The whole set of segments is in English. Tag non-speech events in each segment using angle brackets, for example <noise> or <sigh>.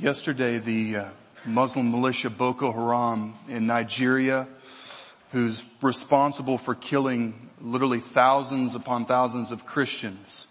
Yesterday, the uh, Muslim militia Boko Haram in Nigeria, who's responsible for killing literally thousands upon thousands of Christians,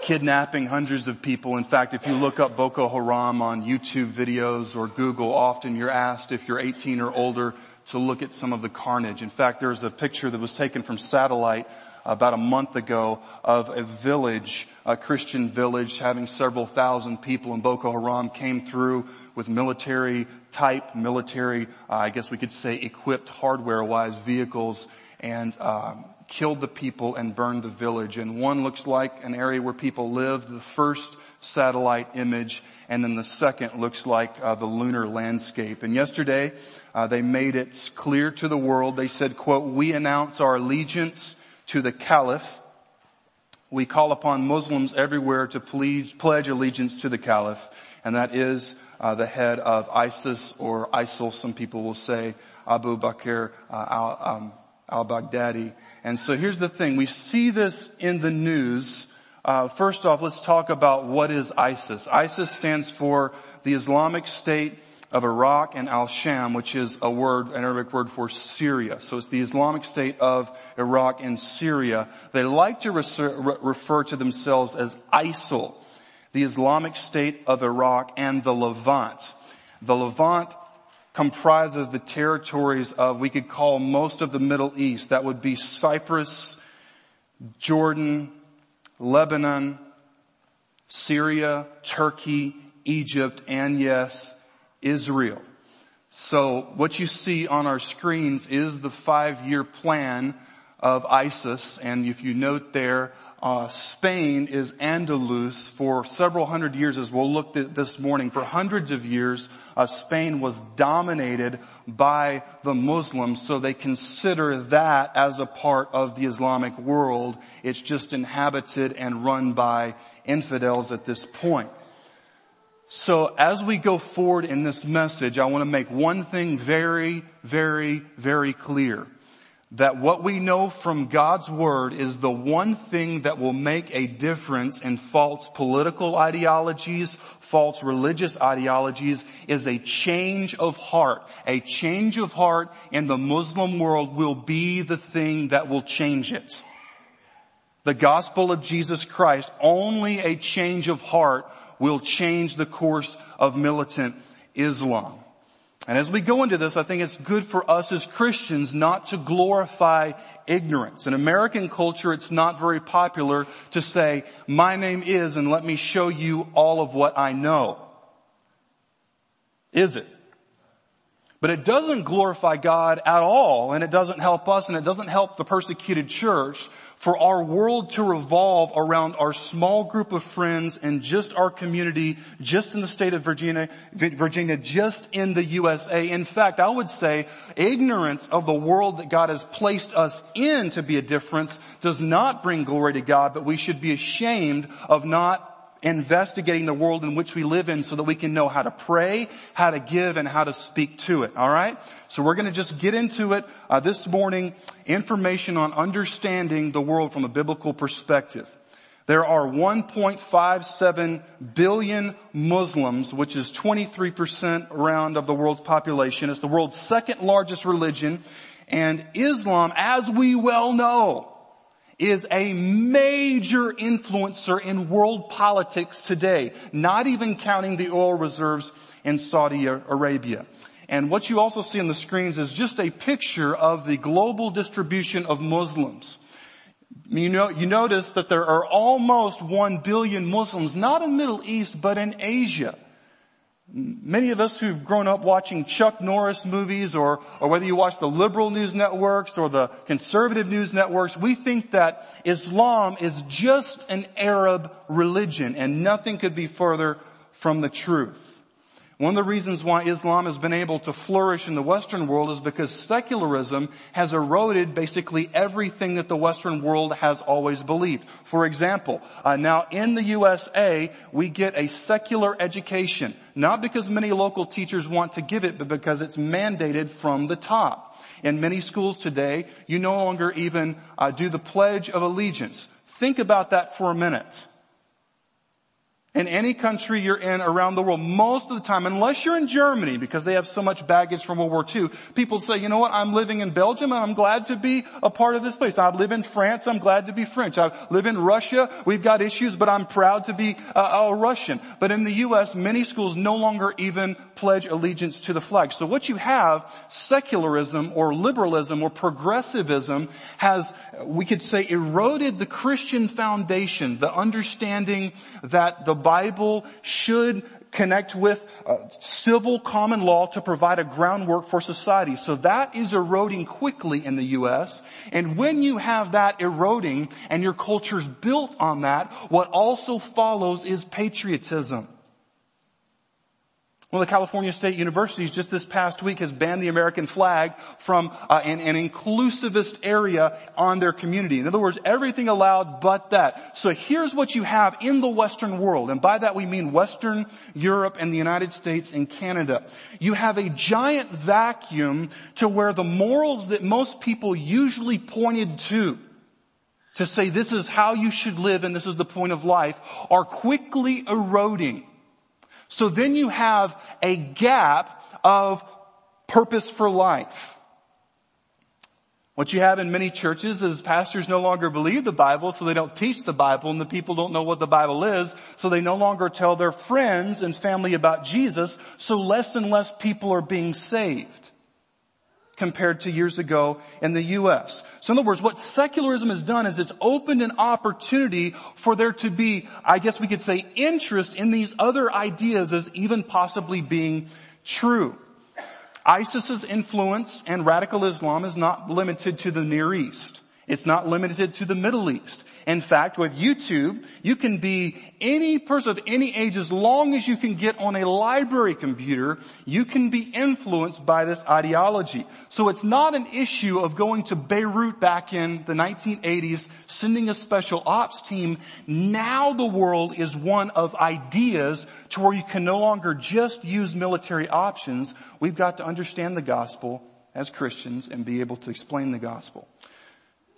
kidnapping hundreds of people. In fact, if you look up Boko Haram on YouTube videos or Google, often you're asked if you're 18 or older to look at some of the carnage. In fact, there's a picture that was taken from satellite about a month ago of a village, a Christian village having several thousand people and Boko Haram came through with military type, military, uh, I guess we could say equipped hardware wise vehicles and, um, killed the people and burned the village. And one looks like an area where people lived, the first satellite image, and then the second looks like uh, the lunar landscape. And yesterday, uh, they made it clear to the world. They said, quote, we announce our allegiance to the Caliph. We call upon Muslims everywhere to please, pledge allegiance to the Caliph, and that is uh, the head of ISIS or ISIL. Some people will say Abu Bakr uh, al, um, al-Baghdadi. And so here's the thing: we see this in the news. Uh, first off, let's talk about what is ISIS. ISIS stands for the Islamic State of Iraq and al-Sham, which is a word, an Arabic word for Syria. So it's the Islamic State of Iraq and Syria. They like to refer to themselves as ISIL, the Islamic State of Iraq and the Levant. The Levant comprises the territories of, we could call most of the Middle East. That would be Cyprus, Jordan, Lebanon, Syria, Turkey, Egypt, and yes, Israel. So what you see on our screens is the five-year plan of ISIS, and if you note there, uh, Spain is Andalus for several hundred years, as we'll look at this morning. For hundreds of years, uh, Spain was dominated by the Muslims, so they consider that as a part of the Islamic world. It's just inhabited and run by infidels at this point. So as we go forward in this message, I want to make one thing very, very, very clear. That what we know from God's Word is the one thing that will make a difference in false political ideologies, false religious ideologies, is a change of heart. A change of heart in the Muslim world will be the thing that will change it. The gospel of Jesus Christ, only a change of heart will change the course of militant Islam. And as we go into this, I think it's good for us as Christians not to glorify ignorance. In American culture, it's not very popular to say, my name is and let me show you all of what I know. Is it? But it doesn't glorify God at all, and it doesn't help us, and it doesn't help the persecuted church for our world to revolve around our small group of friends and just our community, just in the state of Virginia, Virginia, just in the USA. In fact, I would say ignorance of the world that God has placed us in to be a difference does not bring glory to God, but we should be ashamed of not investigating the world in which we live in so that we can know how to pray, how to give, and how to speak to it. All right? So we're going to just get into it uh, this morning. Information on understanding the world from a biblical perspective. There are 1.57 billion Muslims, which is 23% around of the world's population. It's the world's second largest religion. And Islam, as we well know, is a major influencer in world politics today, not even counting the oil reserves in Saudi Arabia. And what you also see on the screens is just a picture of the global distribution of Muslims. You know, you notice that there are almost one billion Muslims, not in the Middle East, but in Asia. Many of us who've grown up watching Chuck Norris movies or, or whether you watch the liberal news networks or the conservative news networks, we think that Islam is just an Arab religion and nothing could be further from the truth. One of the reasons why Islam has been able to flourish in the Western world is because secularism has eroded basically everything that the Western world has always believed. For example, uh, now in the USA, we get a secular education, not because many local teachers want to give it, but because it's mandated from the top. In many schools today, you no longer even uh, do the Pledge of Allegiance. Think about that for a minute. In any country you're in around the world, most of the time, unless you're in Germany, because they have so much baggage from World War II, people say, you know what, I'm living in Belgium and I'm glad to be a part of this place. I live in France, I'm glad to be French. I live in Russia, we've got issues, but I'm proud to be a, a Russian. But in the U.S., many schools no longer even pledge allegiance to the flag. So what you have, secularism or liberalism or progressivism has, we could say, eroded the Christian foundation, the understanding that the Bible should connect with uh, civil common law to provide a groundwork for society. So that is eroding quickly in the U.S. And when you have that eroding and your culture's built on that, what also follows is patriotism. One of the California State Universities just this past week has banned the American flag from uh, an, an, inclusivist area on their community. In other words, everything allowed but that. So here's what you have in the Western world, and by that we mean Western Europe and the United States and Canada. You have a giant vacuum to where the morals that most people usually pointed to to say this is how you should live and this is the point of life are quickly eroding so then you have a gap of purpose for life. What you have in many churches is pastors no longer believe the Bible, so they don't teach the Bible, and the people don't know what the Bible is, so they no longer tell their friends and family about Jesus, so less and less people are being saved compared to years ago in the U.S. So in other words, what secularism has done is it's opened an opportunity for there to be, I guess we could say, interest in these other ideas as even possibly being true. ISIS's influence and radical Islam is not limited to the Near East. It's not limited to the Middle East. In fact, with YouTube, you can be any person of any age as long as you can get on a library computer, you can be influenced by this ideology. So it's not an issue of going to Beirut back in the 1980s, sending a special ops team. Now the world is one of ideas to where you can no longer just use military options. We've got to understand the gospel as Christians and be able to explain the gospel.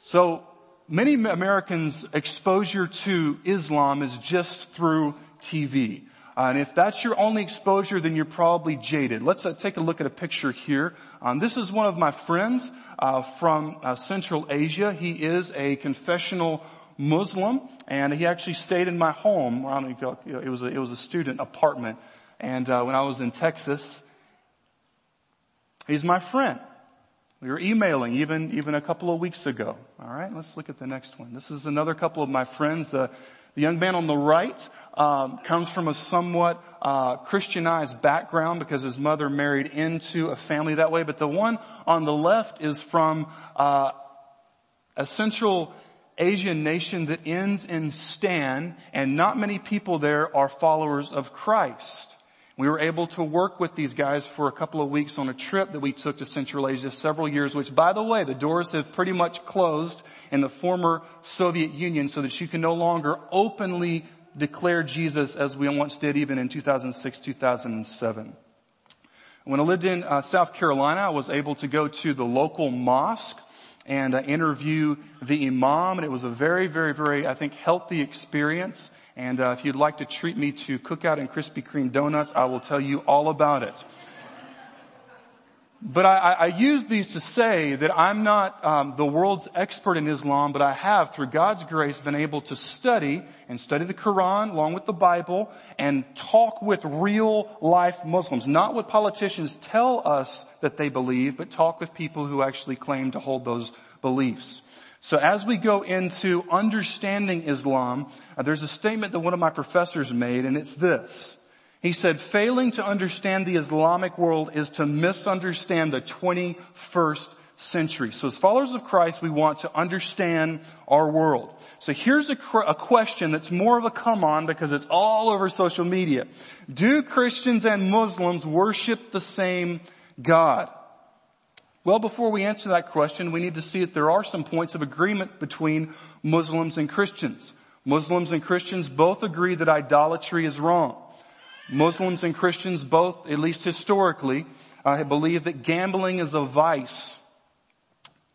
So many Americans exposure to Islam is just through TV. Uh, and if that's your only exposure, then you're probably jaded. Let's uh, take a look at a picture here. Um, this is one of my friends uh, from uh, Central Asia. He is a confessional Muslim, and he actually stayed in my home. It was a, it was a student apartment, and uh, when I was in Texas, he's my friend. We were emailing even, even a couple of weeks ago. All right, let's look at the next one. This is another couple of my friends. The, the young man on the right um, comes from a somewhat uh, Christianized background because his mother married into a family that way. But the one on the left is from uh, a Central Asian nation that ends in Stan, and not many people there are followers of Christ. We were able to work with these guys for a couple of weeks on a trip that we took to Central Asia several years, which by the way, the doors have pretty much closed in the former Soviet Union so that you can no longer openly declare Jesus as we once did even in 2006, 2007. When I lived in uh, South Carolina, I was able to go to the local mosque and uh, interview the imam, and it was a very, very, very, I think, healthy experience. And uh, if you'd like to treat me to Cookout and Krispy Kreme donuts, I will tell you all about it. But I, I use these to say that I'm not um, the world's expert in Islam, but I have, through God's grace, been able to study and study the Quran along with the Bible and talk with real life Muslims. Not what politicians tell us that they believe, but talk with people who actually claim to hold those beliefs. So as we go into understanding Islam, uh, there's a statement that one of my professors made and it's this. He said, failing to understand the Islamic world is to misunderstand the 21st century. So as followers of Christ, we want to understand our world. So here's a, a, question that's more of a come on because it's all over social media. Do Christians and Muslims worship the same God? Well, before we answer that question, we need to see that there are some points of agreement between Muslims and Christians. Muslims and Christians both agree that idolatry is wrong. Muslims and Christians both, at least historically, believe that gambling is a vice.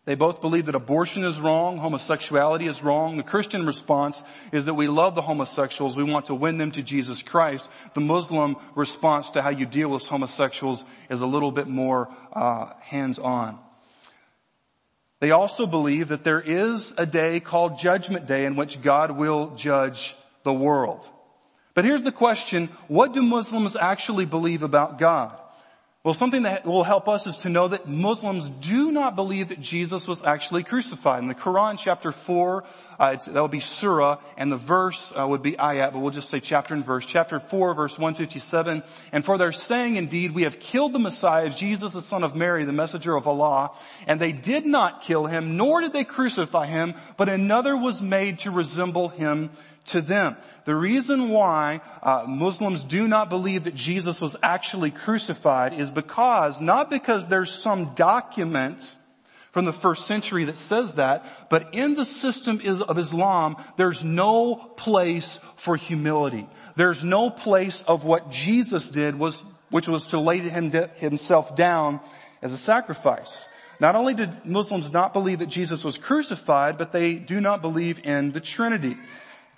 They both believe that abortion is wrong, homosexuality is wrong. The Christian response is that we love the homosexuals, we want to win them to Jesus Christ. The Muslim response to how you deal with homosexuals is a little bit more uh, hands-on. They also believe that there is a day called Judgment Day in which God will judge the world. But here's the question, what do Muslims actually believe about God? Well, something that will help us is to know that Muslims do not believe that Jesus was actually crucified. In the Quran, chapter 4, uh, that would be surah, and the verse uh, would be ayat, but we'll just say chapter and verse. Chapter 4, verse 157. And for their saying, indeed, we have killed the Messiah, Jesus, the son of Mary, the messenger of Allah, and they did not kill him, nor did they crucify him, but another was made to resemble him to them. The reason why uh, Muslims do not believe that Jesus was actually crucified is because, not because there's some document from the first century that says that, but in the system of Islam, there's no place for humility. There's no place of what Jesus did was, which was to lay himself down as a sacrifice. Not only did Muslims not believe that Jesus was crucified, but they do not believe in the Trinity.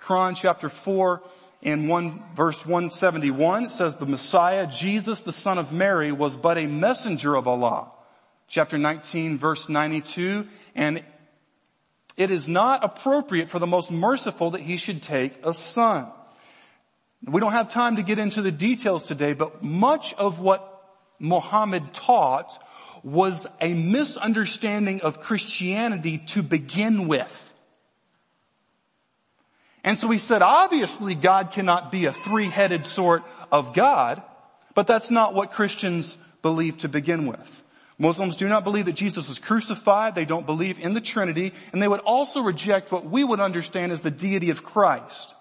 Quran chapter 4 and 1 verse 171 it says the Messiah, Jesus the son of Mary was but a messenger of Allah. Chapter 19 verse 92 and it is not appropriate for the most merciful that he should take a son. We don't have time to get into the details today, but much of what Muhammad taught was a misunderstanding of Christianity to begin with. And so he said, obviously God cannot be a three-headed sort of God, but that's not what Christians believe to begin with. Muslims do not believe that Jesus was crucified. They don't believe in the Trinity. And they would also reject what we would understand as the deity of Christ.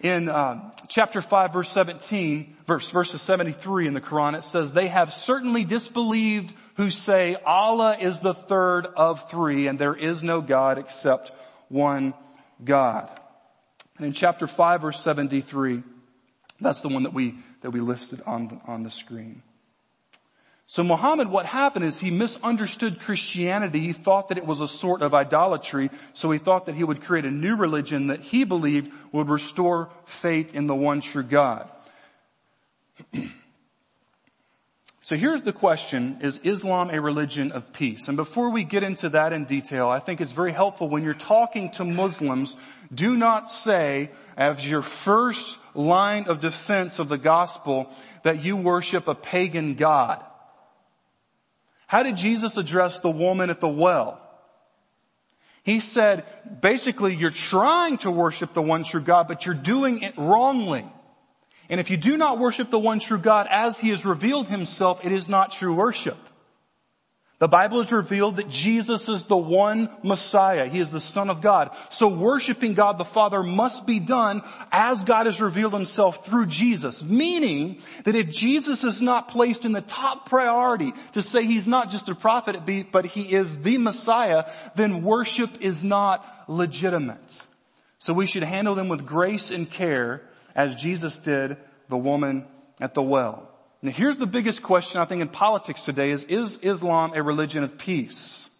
In uh, chapter 5 verse 17, verse, verses 73 in the Quran, it says, they have certainly disbelieved who say Allah is the third of three and there is no God except one God. And in chapter 5 verse 73, that's the one that we, that we listed on, on the screen. So Muhammad, what happened is he misunderstood Christianity. He thought that it was a sort of idolatry. So he thought that he would create a new religion that he believed would restore faith in the one true God. <clears throat> So here's the question, is Islam a religion of peace? And before we get into that in detail, I think it's very helpful when you're talking to Muslims, do not say as your first line of defense of the gospel that you worship a pagan God. How did Jesus address the woman at the well? He said, basically you're trying to worship the one true God, but you're doing it wrongly. And if you do not worship the one true God as he has revealed himself, it is not true worship. The Bible has revealed that Jesus is the one Messiah. He is the Son of God. So worshiping God the Father must be done as God has revealed himself through Jesus. Meaning that if Jesus is not placed in the top priority to say he's not just a prophet, but he is the Messiah, then worship is not legitimate. So we should handle them with grace and care as Jesus did the woman at the well. Now here's the biggest question I think in politics today is, is Islam a religion of peace?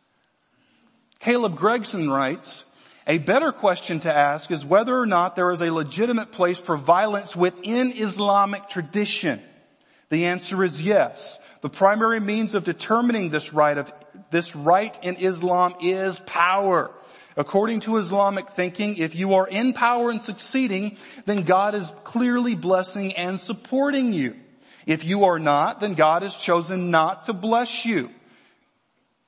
Caleb Gregson writes, a better question to ask is whether or not there is a legitimate place for violence within Islamic tradition. The answer is yes. The primary means of determining this right of, this right in Islam is power. According to Islamic thinking, if you are in power and succeeding, then God is clearly blessing and supporting you. If you are not, then God has chosen not to bless you.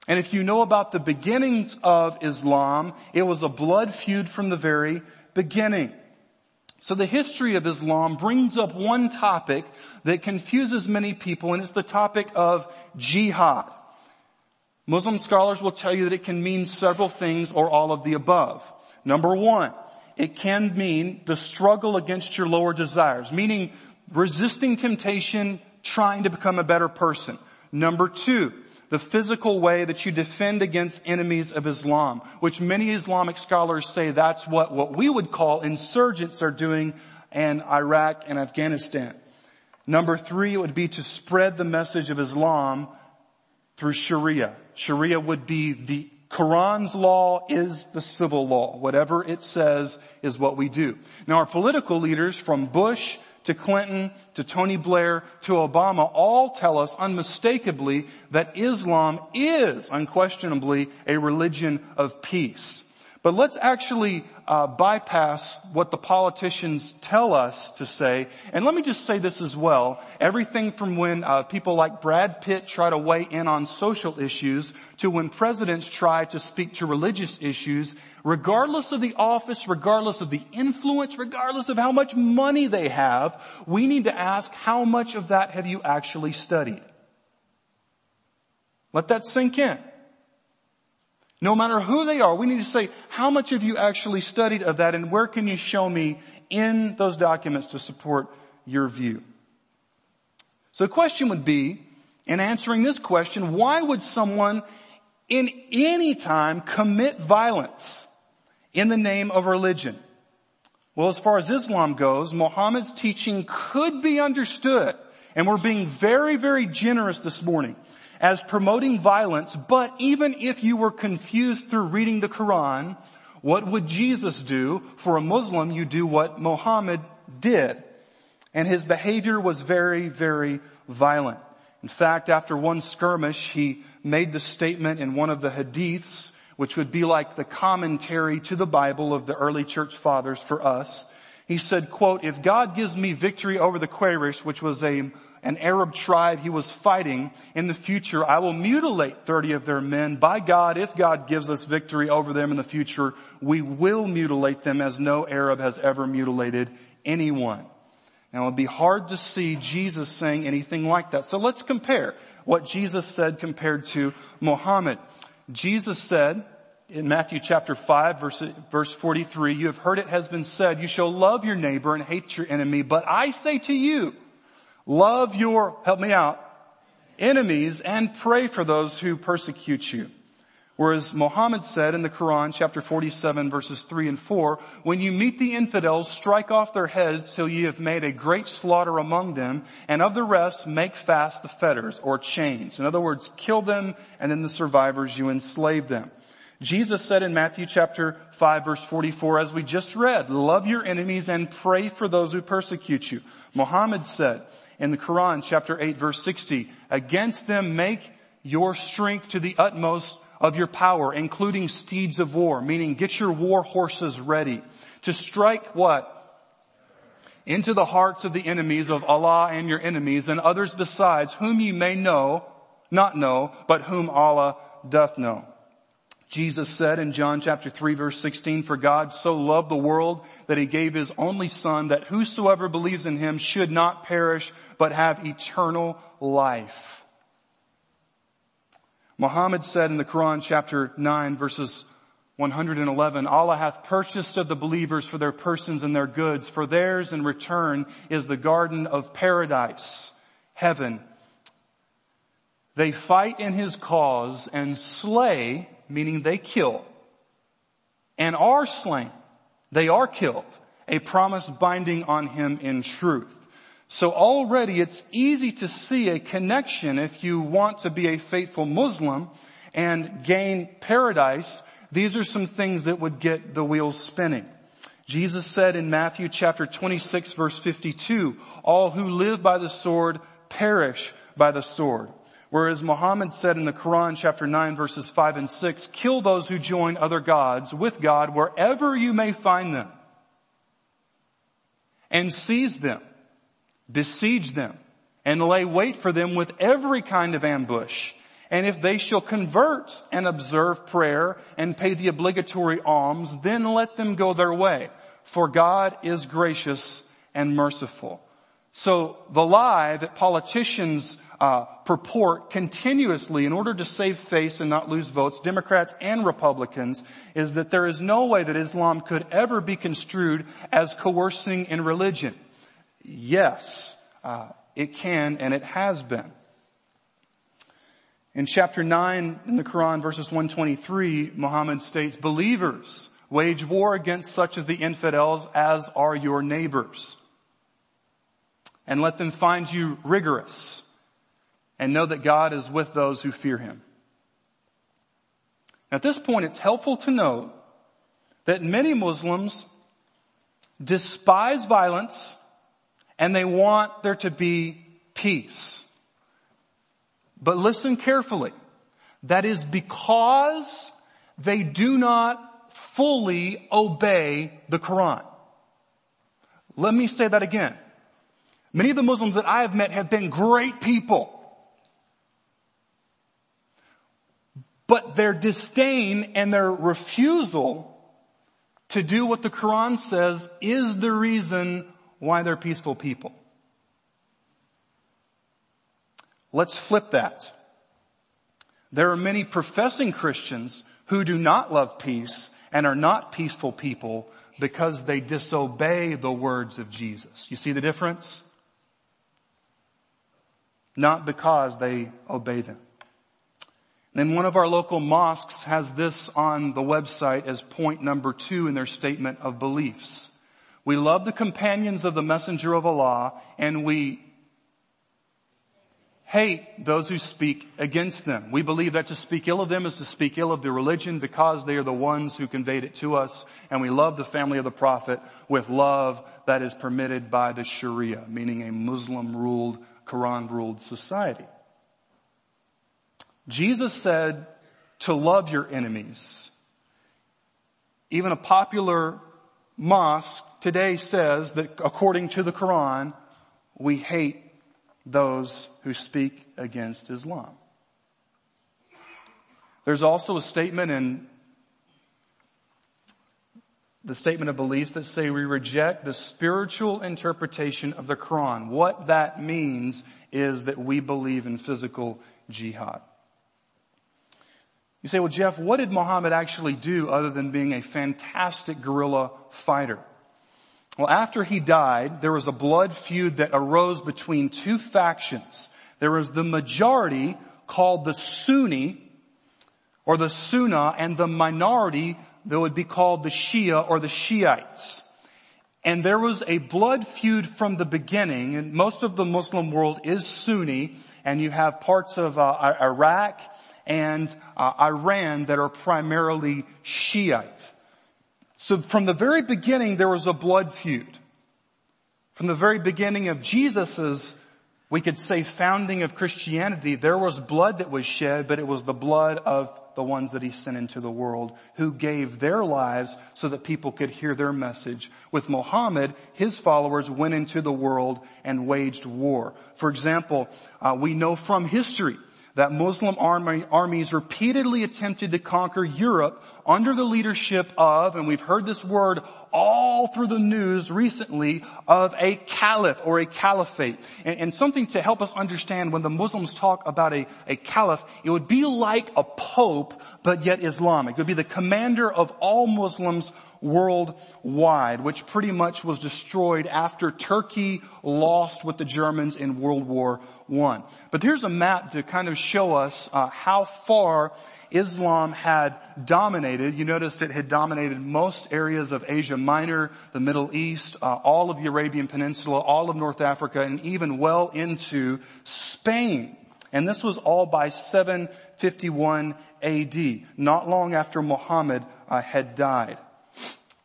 And if you know about the beginnings of Islam, it was a blood feud from the very beginning. So the history of Islam brings up one topic that confuses many people and it's the topic of jihad. Muslim scholars will tell you that it can mean several things or all of the above. Number one, it can mean the struggle against your lower desires, meaning resisting temptation, trying to become a better person. Number two, the physical way that you defend against enemies of Islam, which many Islamic scholars say that's what, what we would call insurgents are doing in Iraq and Afghanistan. Number three, it would be to spread the message of Islam through Sharia. Sharia would be the Quran's law is the civil law. Whatever it says is what we do. Now our political leaders from Bush to Clinton to Tony Blair to Obama all tell us unmistakably that Islam is unquestionably a religion of peace. But let's actually uh, bypass what the politicians tell us to say. And let me just say this as well. Everything from when uh, people like Brad Pitt try to weigh in on social issues to when presidents try to speak to religious issues, regardless of the office, regardless of the influence, regardless of how much money they have, we need to ask how much of that have you actually studied? Let that sink in. No matter who they are, we need to say, how much have you actually studied of that and where can you show me in those documents to support your view? So the question would be, in answering this question, why would someone in any time commit violence in the name of religion? Well, as far as Islam goes, Muhammad's teaching could be understood, and we're being very, very generous this morning as promoting violence, but even if you were confused through reading the Quran, what would Jesus do? For a Muslim, you do what Muhammad did. And his behavior was very, very violent. In fact, after one skirmish, he made the statement in one of the hadiths, which would be like the commentary to the Bible of the early church fathers for us. He said, quote, if God gives me victory over the Quraysh, which was a an Arab tribe he was fighting, in the future I will mutilate 30 of their men. By God, if God gives us victory over them in the future, we will mutilate them as no Arab has ever mutilated anyone. Now it'd be hard to see Jesus saying anything like that. So let's compare what Jesus said compared to Muhammad. Jesus said, in Matthew chapter 5 verse, verse 43, you have heard it has been said, you shall love your neighbor and hate your enemy, but I say to you, Love your, help me out, enemies and pray for those who persecute you. Whereas Muhammad said in the Quran, chapter 47 verses 3 and 4, when you meet the infidels, strike off their heads till ye have made a great slaughter among them, and of the rest make fast the fetters or chains. In other words, kill them, and then the survivors you enslave them. Jesus said in Matthew chapter 5 verse 44, as we just read, love your enemies and pray for those who persecute you. Muhammad said, in the Quran, chapter 8, verse 60. Against them make your strength to the utmost of your power, including steeds of war, meaning get your war horses ready to strike what? Into the hearts of the enemies of Allah and your enemies and others besides whom you may know, not know, but whom Allah doth know. Jesus said in John chapter 3 verse 16, for God so loved the world that he gave his only son that whosoever believes in him should not perish but have eternal life. Muhammad said in the Quran chapter 9 verses 111, Allah hath purchased of the believers for their persons and their goods, for theirs in return is the garden of paradise, heaven. They fight in his cause and slay meaning they kill, and are slain, they are killed, a promise binding on him in truth. So already it's easy to see a connection if you want to be a faithful Muslim and gain paradise. These are some things that would get the wheels spinning. Jesus said in Matthew chapter 26 verse 52, all who live by the sword perish by the sword. Whereas Muhammad said in the Quran chapter 9 verses 5 and 6, kill those who join other gods with God wherever you may find them. And seize them, besiege them, and lay wait for them with every kind of ambush. And if they shall convert and observe prayer and pay the obligatory alms, then let them go their way. For God is gracious and merciful. So the lie that politicians uh, purport continuously in order to save face and not lose votes, Democrats and Republicans, is that there is no way that Islam could ever be construed as coercing in religion. Yes, uh, it can and it has been. In chapter 9 in the Quran verses 123, Muhammad states, believers wage war against such of the infidels as are your neighbors. And let them find you rigorous and know that God is with those who fear him. At this point, it's helpful to note that many Muslims despise violence and they want there to be peace. But listen carefully. That is because they do not fully obey the Quran. Let me say that again. Many of the Muslims that I have met have been great people. But their disdain and their refusal to do what the Quran says is the reason why they're peaceful people. Let's flip that. There are many professing Christians who do not love peace and are not peaceful people because they disobey the words of Jesus. You see the difference? Not because they obey them. Then one of our local mosques has this on the website as point number two in their statement of beliefs. We love the companions of the messenger of Allah and we hate those who speak against them. We believe that to speak ill of them is to speak ill of the religion because they are the ones who conveyed it to us and we love the family of the prophet with love that is permitted by the Sharia, meaning a Muslim ruled, Quran ruled society. Jesus said to love your enemies. Even a popular mosque today says that according to the Quran, we hate those who speak against Islam. There's also a statement in the statement of beliefs that say we reject the spiritual interpretation of the Quran. What that means is that we believe in physical jihad. You say, well Jeff, what did Muhammad actually do other than being a fantastic guerrilla fighter? Well, after he died, there was a blood feud that arose between two factions. There was the majority called the Sunni or the Sunnah and the minority that would be called the Shia or the Shiites. And there was a blood feud from the beginning and most of the Muslim world is Sunni and you have parts of uh, Iraq and uh, Iran that are primarily Shiite. So from the very beginning, there was a blood feud. From the very beginning of Jesus's, we could say founding of Christianity, there was blood that was shed, but it was the blood of the ones that he sent into the world who gave their lives so that people could hear their message. With Muhammad, his followers went into the world and waged war. For example, uh, we know from history that Muslim army, armies repeatedly attempted to conquer Europe under the leadership of, and we've heard this word all through the news recently, of a caliph or a caliphate. And, and something to help us understand when the Muslims talk about a, a caliph, it would be like a pope, but yet Islamic. It would be the commander of all Muslims worldwide, which pretty much was destroyed after Turkey lost with the Germans in World War I. But here's a map to kind of show us uh, how far Islam had dominated. You notice it had dominated most areas of Asia Minor, the Middle East, uh, all of the Arabian Peninsula, all of North Africa, and even well into Spain. And this was all by 751 AD, not long after Muhammad uh, had died.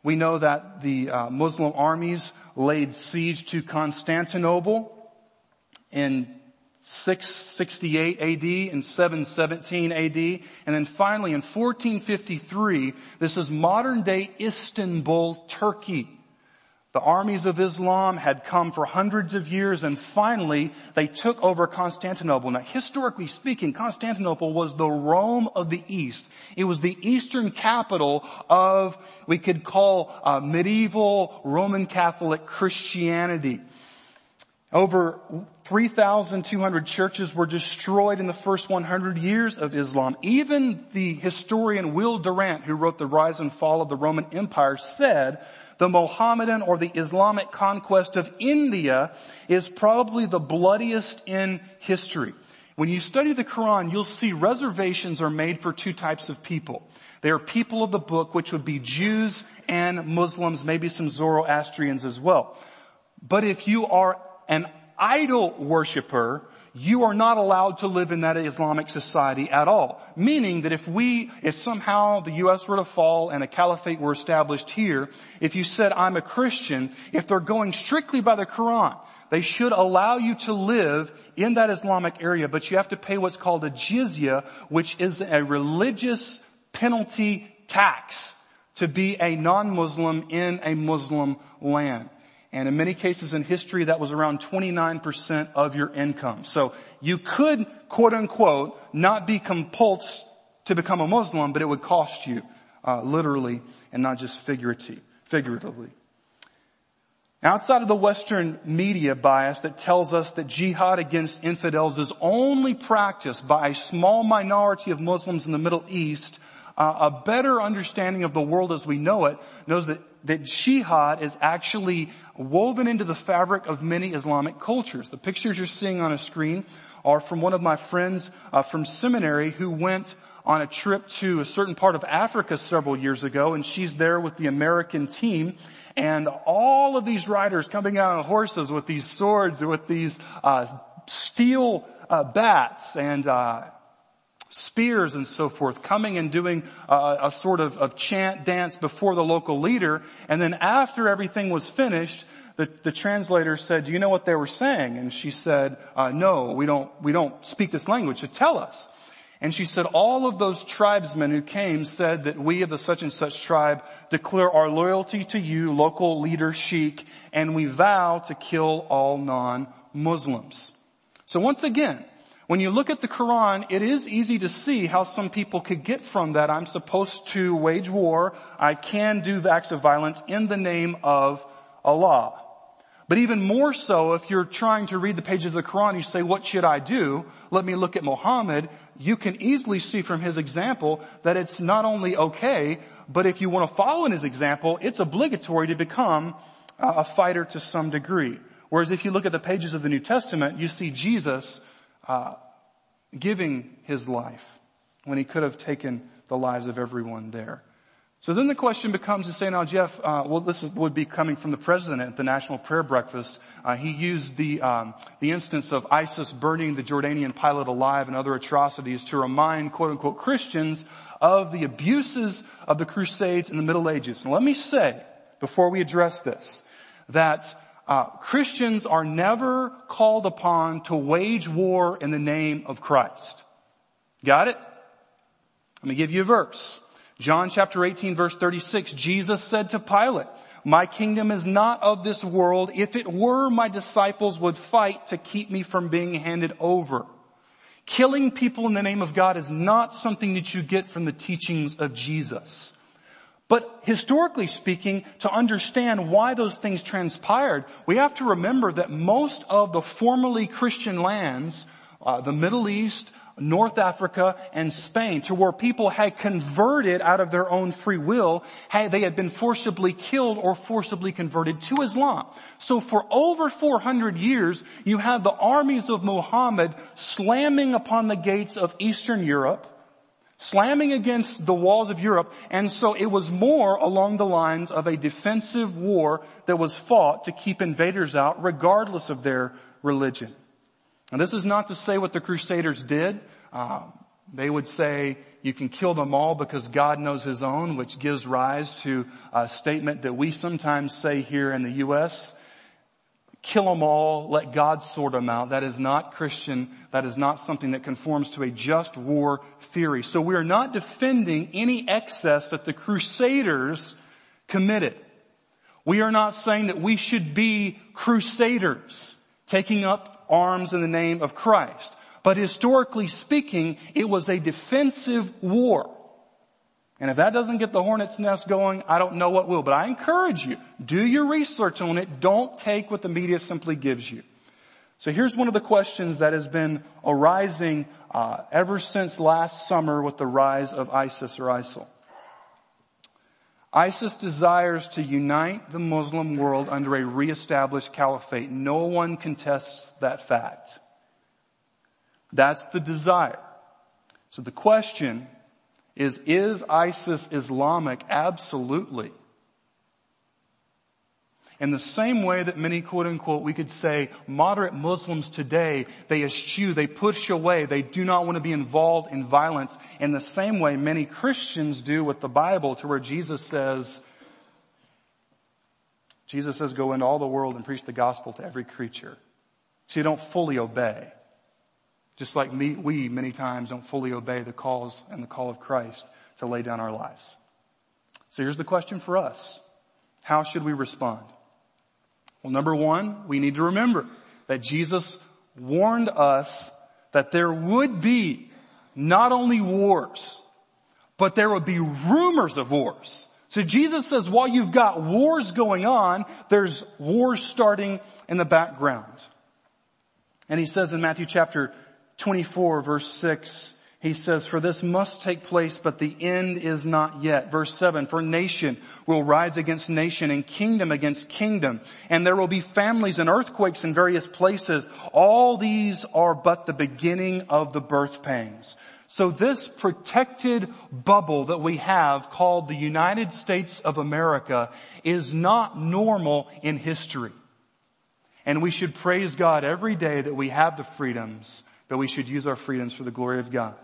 We know that the uh, Muslim armies laid siege to Constantinople in 668 AD and 717 AD. And then finally in 1453, this is modern day Istanbul, Turkey. The armies of Islam had come for hundreds of years and finally they took over Constantinople. Now historically speaking, Constantinople was the Rome of the East. It was the eastern capital of, we could call uh, medieval Roman Catholic Christianity. Over 3,200 churches were destroyed in the first 100 years of Islam. Even the historian Will Durant, who wrote The Rise and Fall of the Roman Empire, said the Mohammedan or the Islamic conquest of India is probably the bloodiest in history. When you study the Quran, you'll see reservations are made for two types of people. They are people of the book, which would be Jews and Muslims, maybe some Zoroastrians as well. But if you are an idol worshiper, you are not allowed to live in that Islamic society at all. Meaning that if we, if somehow the U.S. were to fall and a caliphate were established here, if you said, I'm a Christian, if they're going strictly by the Quran, they should allow you to live in that Islamic area, but you have to pay what's called a jizya, which is a religious penalty tax to be a non-Muslim in a Muslim land. And in many cases in history, that was around 29% of your income. So you could, quote unquote, not be compulsed to become a Muslim, but it would cost you, uh, literally and not just figuratively. figuratively. Outside of the Western media bias that tells us that jihad against infidels is only practiced by a small minority of Muslims in the Middle East, uh, a better understanding of the world as we know it knows that, that jihad is actually woven into the fabric of many Islamic cultures. The pictures you're seeing on a screen are from one of my friends uh, from seminary who went on a trip to a certain part of Africa several years ago and she's there with the American team and all of these riders coming out on horses with these swords with these uh, steel uh, bats and uh, spears and so forth, coming and doing a, a sort of, of, chant dance before the local leader. And then after everything was finished, the, the translator said, do you know what they were saying? And she said, uh, no, we don't, we don't speak this language, so tell us. And she said, all of those tribesmen who came said that we of the such and such tribe declare our loyalty to you, local leader sheik, and we vow to kill all non-Muslims. So once again, when you look at the Quran, it is easy to see how some people could get from that I'm supposed to wage war, I can do acts of violence in the name of Allah. But even more so, if you're trying to read the pages of the Quran, you say, what should I do? Let me look at Muhammad. You can easily see from his example that it's not only okay, but if you want to follow in his example, it's obligatory to become a fighter to some degree. Whereas if you look at the pages of the New Testament, you see Jesus uh, giving his life when he could have taken the lives of everyone there. So then the question becomes to say, now Jeff, uh, well this is, would be coming from the president at the National Prayer Breakfast. Uh, he used the, um, the instance of ISIS burning the Jordanian pilot alive and other atrocities to remind quote unquote Christians of the abuses of the Crusades in the Middle Ages. And let me say, before we address this, that uh, Christians are never called upon to wage war in the name of Christ. Got it? Let me give you a verse. John chapter 18 verse 36, Jesus said to Pilate, my kingdom is not of this world. If it were, my disciples would fight to keep me from being handed over. Killing people in the name of God is not something that you get from the teachings of Jesus. But historically speaking, to understand why those things transpired, we have to remember that most of the formerly Christian lands, uh, the Middle East, North Africa, and Spain, to where people had converted out of their own free will, had, they had been forcibly killed or forcibly converted to Islam. So for over 400 years, you had the armies of Muhammad slamming upon the gates of Eastern Europe, slamming against the walls of Europe, and so it was more along the lines of a defensive war that was fought to keep invaders out regardless of their religion. And this is not to say what the Crusaders did. Um, they would say you can kill them all because God knows His own, which gives rise to a statement that we sometimes say here in the U.S kill them all, let God sort them out. That is not Christian. That is not something that conforms to a just war theory. So we are not defending any excess that the crusaders committed. We are not saying that we should be crusaders taking up arms in the name of Christ. But historically speaking, it was a defensive war. And if that doesn't get the hornet's nest going, I don't know what will. But I encourage you, do your research on it. Don't take what the media simply gives you. So here's one of the questions that has been arising uh, ever since last summer with the rise of ISIS or ISIL. ISIS desires to unite the Muslim world under a reestablished caliphate. No one contests that fact. That's the desire. So the question is, is ISIS Islamic? Absolutely. In the same way that many quote unquote, we could say moderate Muslims today, they eschew, they push away, they do not want to be involved in violence. In the same way many Christians do with the Bible to where Jesus says, Jesus says go into all the world and preach the gospel to every creature. So you don't fully obey. Just like me, we many times don't fully obey the calls and the call of Christ to lay down our lives. So here's the question for us. How should we respond? Well, number one, we need to remember that Jesus warned us that there would be not only wars, but there would be rumors of wars. So Jesus says while you've got wars going on, there's wars starting in the background. And he says in Matthew chapter 24 verse 6, he says, for this must take place, but the end is not yet. Verse 7, for nation will rise against nation and kingdom against kingdom, and there will be families and earthquakes in various places. All these are but the beginning of the birth pangs. So this protected bubble that we have called the United States of America is not normal in history. And we should praise God every day that we have the freedoms, but we should use our freedoms for the glory of God.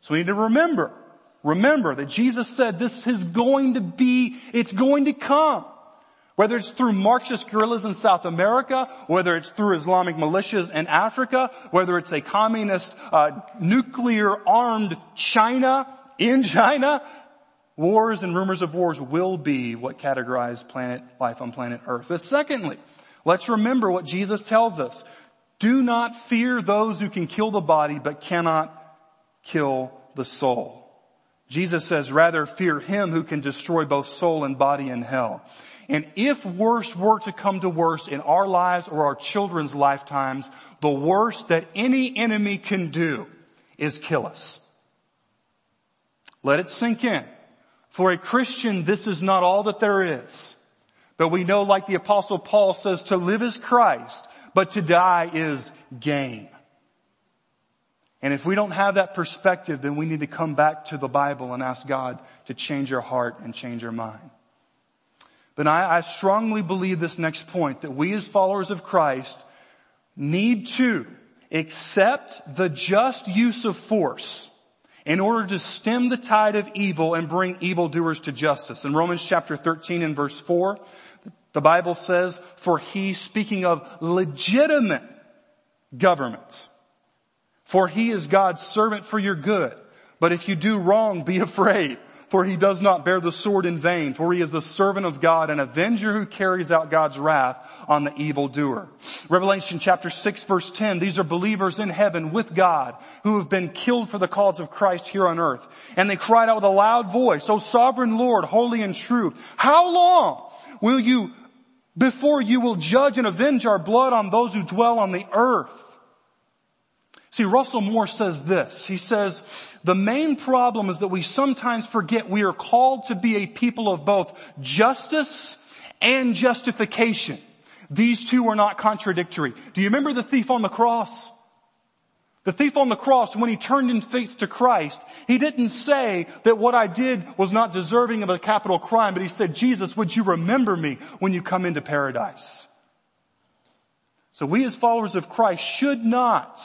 So we need to remember, remember that Jesus said this is going to be, it's going to come. Whether it's through Marxist guerrillas in South America, whether it's through Islamic militias in Africa, whether it's a communist, uh, nuclear armed China in China, wars and rumors of wars will be what categorize planet life on planet Earth. But secondly, let's remember what Jesus tells us. Do not fear those who can kill the body but cannot kill the soul. Jesus says, rather fear him who can destroy both soul and body in hell. And if worse were to come to worse in our lives or our children's lifetimes, the worst that any enemy can do is kill us. Let it sink in. For a Christian, this is not all that there is. But we know like the apostle Paul says, to live is Christ, but to die is gain. And if we don't have that perspective, then we need to come back to the Bible and ask God to change our heart and change our mind. Then I, I strongly believe this next point that we as followers of Christ need to accept the just use of force in order to stem the tide of evil and bring evildoers to justice. In Romans chapter 13 and verse 4, the Bible says, for he, speaking of legitimate government, for he is God's servant for your good. But if you do wrong, be <laughs> afraid. For he does not bear the sword in vain, for he is the servant of God, an avenger who carries out God's wrath on the evildoer. Revelation chapter 6 verse 10, these are believers in heaven with God who have been killed for the cause of Christ here on earth. And they cried out with a loud voice, O sovereign Lord, holy and true, how long will you, before you will judge and avenge our blood on those who dwell on the earth? See, Russell Moore says this. He says, the main problem is that we sometimes forget we are called to be a people of both justice and justification. These two are not contradictory. Do you remember the thief on the cross? The thief on the cross, when he turned in faith to Christ, he didn't say that what I did was not deserving of a capital crime, but he said, Jesus, would you remember me when you come into paradise? So we as followers of Christ should not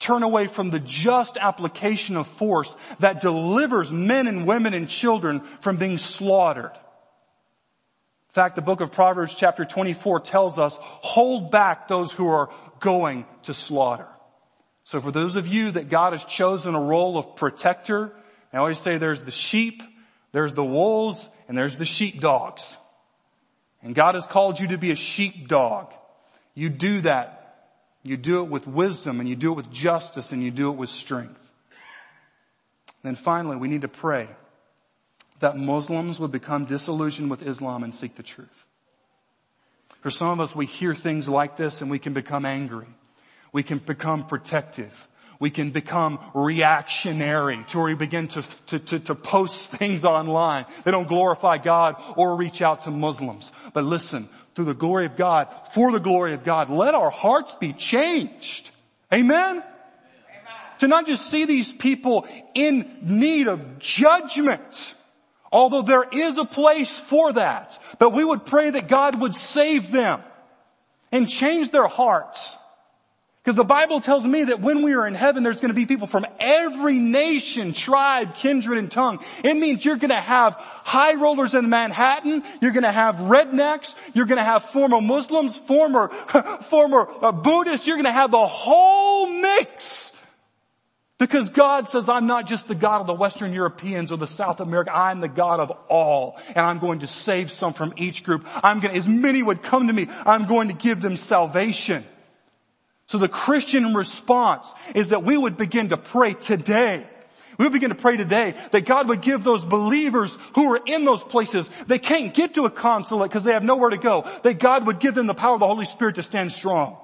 turn away from the just application of force that delivers men and women and children from being slaughtered. In fact, the book of Proverbs chapter 24 tells us, hold back those who are going to slaughter. So for those of you that God has chosen a role of protector, I always say there's the sheep, there's the wolves, and there's the sheepdogs. And God has called you to be a sheepdog. You do that you do it with wisdom and you do it with justice and you do it with strength. And then finally, we need to pray that Muslims would become disillusioned with Islam and seek the truth. For some of us, we hear things like this and we can become angry. We can become protective. We can become reactionary to where we begin to, to, to, to post <laughs> things online. They don't glorify God or reach out to Muslims. But listen, through the glory of God, for the glory of God. Let our hearts be changed. Amen? Amen? To not just see these people in need of judgment Although there is a place for that, but we would pray that God would save them and change their hearts. Because the Bible tells me that when we are in heaven, there's going to be people from every nation, tribe, kindred, and tongue. It means you're going to have high rollers in Manhattan. You're going to have rednecks. You're going to have former Muslims, former, <laughs> former uh, Buddhists. You're going to have the whole mix. Because God says, I'm not just the God of the Western Europeans or the South America. I'm the God of all. And I'm going to save some from each group. I'm going to, as many would come to me, I'm going to give them salvation. So the Christian response is that we would begin to pray today. We would begin to pray today that God would give those believers who are in those places, they can't get to a consulate because they have nowhere to go, that God would give them the power of the Holy Spirit to stand strong.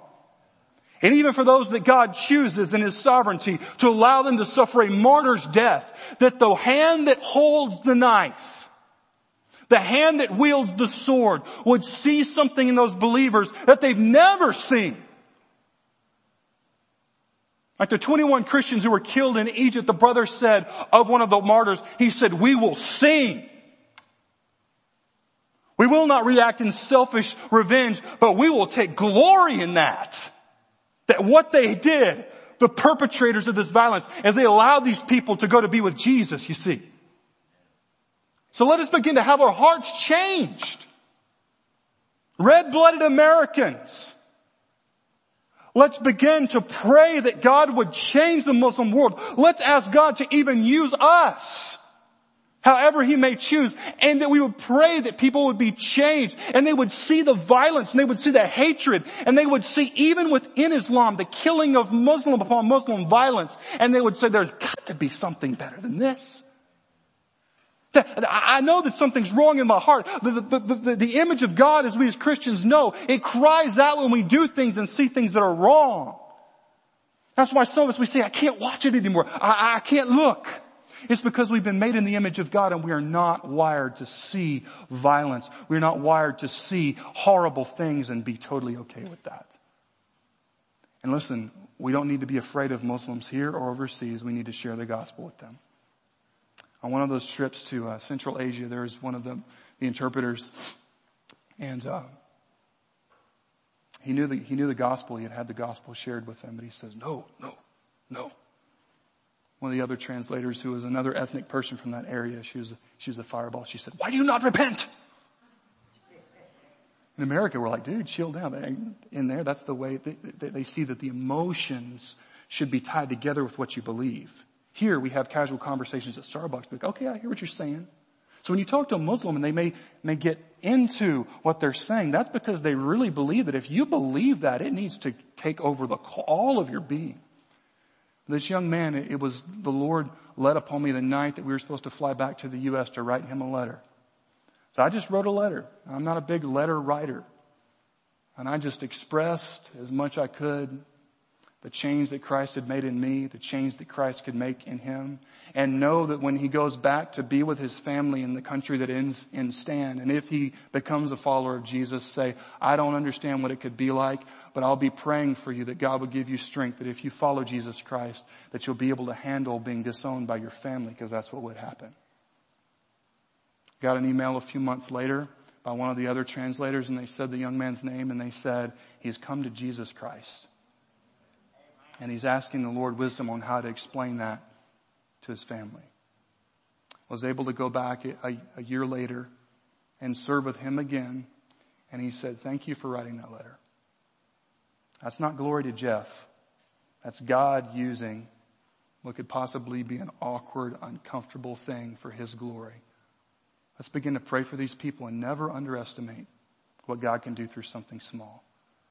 And even for those that God chooses in His sovereignty to allow them to suffer a martyr's death, that the hand that holds the knife, the hand that wields the sword would see something in those believers that they've never seen. Like the 21 Christians who were killed in Egypt, the brother said of one of the martyrs, he said, we will sing. We will not react in selfish revenge, but we will take glory in that. That what they did, the perpetrators of this violence, as they allowed these people to go to be with Jesus, you see. So let us begin to have our hearts changed. Red-blooded Americans Let's begin to pray that God would change the Muslim world. Let's ask God to even use us. However he may choose, and that we would pray that people would be changed, and they would see the violence, and they would see the hatred, and they would see even within Islam the killing of Muslim upon Muslim violence, and they would say there's got to be something better than this. I know that something's wrong in my heart. The, the, the, the, image of God, as we as Christians know, it cries out when we do things and see things that are wrong. That's why some of us, we say, I can't watch it anymore. I, I can't look. It's because we've been made in the image of God and we are not wired to see violence. We're not wired to see horrible things and be totally okay with that. And listen, we don't need to be afraid of Muslims here or overseas. We need to share the gospel with them on one of those trips to uh, Central Asia, there was one of the, the interpreters, and uh, he knew the he knew the gospel. He had had the gospel shared with them, but he says, "No, no, no." One of the other translators, who was another ethnic person from that area, she was she was a fireball. She said, "Why do you not repent?" In America, we're like, dude, chill down. In there, that's the way they, they see that the emotions should be tied together with what you believe. Here we have casual conversations at Starbucks. Okay, I hear what you're saying. So when you talk to a Muslim and they may, may get into what they're saying, that's because they really believe that if you believe that, it needs to take over the, all of your being. This young man, it was the Lord led upon me the night that we were supposed to fly back to the U.S. to write him a letter. So I just wrote a letter. I'm not a big letter writer. And I just expressed as much I could the change that Christ had made in me, the change that Christ could make in him, and know that when he goes back to be with his family in the country that ends in Stan, and if he becomes a follower of Jesus, say, I don't understand what it could be like, but I'll be praying for you that God would give you strength, that if you follow Jesus Christ, that you'll be able to handle being disowned by your family, because that's what would happen. Got an email a few months later by one of the other translators, and they said the young man's name, and they said, he's come to Jesus Christ. And he's asking the Lord wisdom on how to explain that to his family. Was able to go back a, a year later and serve with him again. And he said, thank you for writing that letter. That's not glory to Jeff. That's God using what could possibly be an awkward, uncomfortable thing for his glory. Let's begin to pray for these people and never underestimate what God can do through something small.